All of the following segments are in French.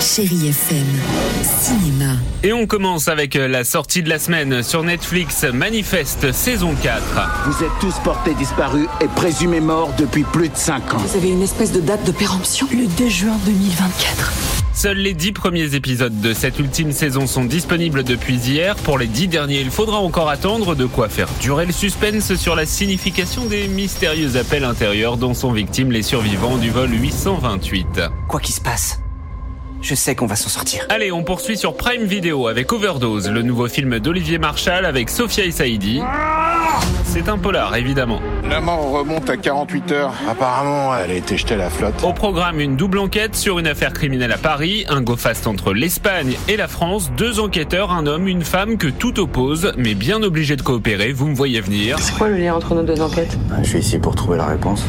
Chérie FM, cinéma. Et on commence avec euh, la sortie de la semaine sur Netflix, Manifeste saison 4. Vous êtes tous portés disparus et présumés morts depuis plus de 5 ans. Vous avez une espèce de date de péremption? Le 2 juin 2024. Seuls les 10 premiers épisodes de cette ultime saison sont disponibles depuis hier. Pour les 10 derniers, il faudra encore attendre de quoi faire durer le suspense sur la signification des mystérieux appels intérieurs dont sont victimes les survivants du vol 828. Quoi qu'il se passe, je sais qu'on va s'en sortir. Allez, on poursuit sur Prime Video avec Overdose, le nouveau film d'Olivier Marshall avec Sophia et Saïdi. C'est un polar, évidemment. La mort remonte à 48 heures. Apparemment, elle a été jetée à la flotte. Au programme, une double enquête sur une affaire criminelle à Paris, un go fast entre l'Espagne et la France, deux enquêteurs, un homme, une femme que tout oppose, mais bien obligés de coopérer, vous me voyez venir. C'est quoi le lien entre nos deux enquêtes? Je suis ici pour trouver la réponse.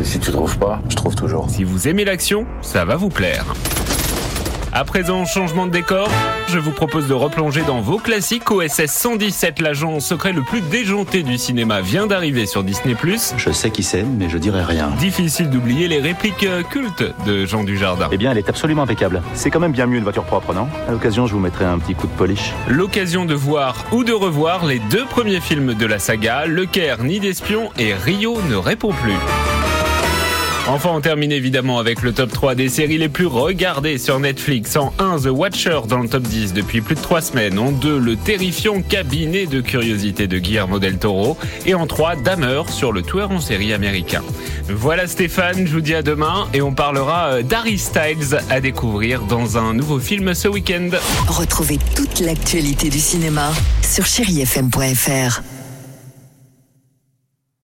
Et si tu trouves pas, je trouve toujours. Si vous aimez l'action, ça va vous plaire. À présent, changement de décor, je vous propose de replonger dans vos classiques. OSS 117, l'agent secret le plus déjanté du cinéma, vient d'arriver sur Disney+. Je sais qui c'est, mais je dirai rien. Difficile d'oublier les répliques euh, cultes de Jean Dujardin. Eh bien, elle est absolument impeccable. C'est quand même bien mieux une voiture propre, non? À l'occasion, je vous mettrai un petit coup de polish. L'occasion de voir ou de revoir les deux premiers films de la saga, Le Caire, Nid d'espion et Rio ne répond plus. Enfin, on termine évidemment avec le top 3 des séries les plus regardées sur Netflix. En 1, The Watcher dans le top 10 depuis plus de 3 semaines. En 2, le terrifiant cabinet de curiosité de Guillermo del Toro. Et en 3, Dahmer sur le tueur en série américain. Voilà Stéphane, je vous dis à demain et on parlera euh, d'Harry Styles à découvrir dans un nouveau film ce week-end. Retrouvez toute l'actualité du cinéma sur chérifm.fr.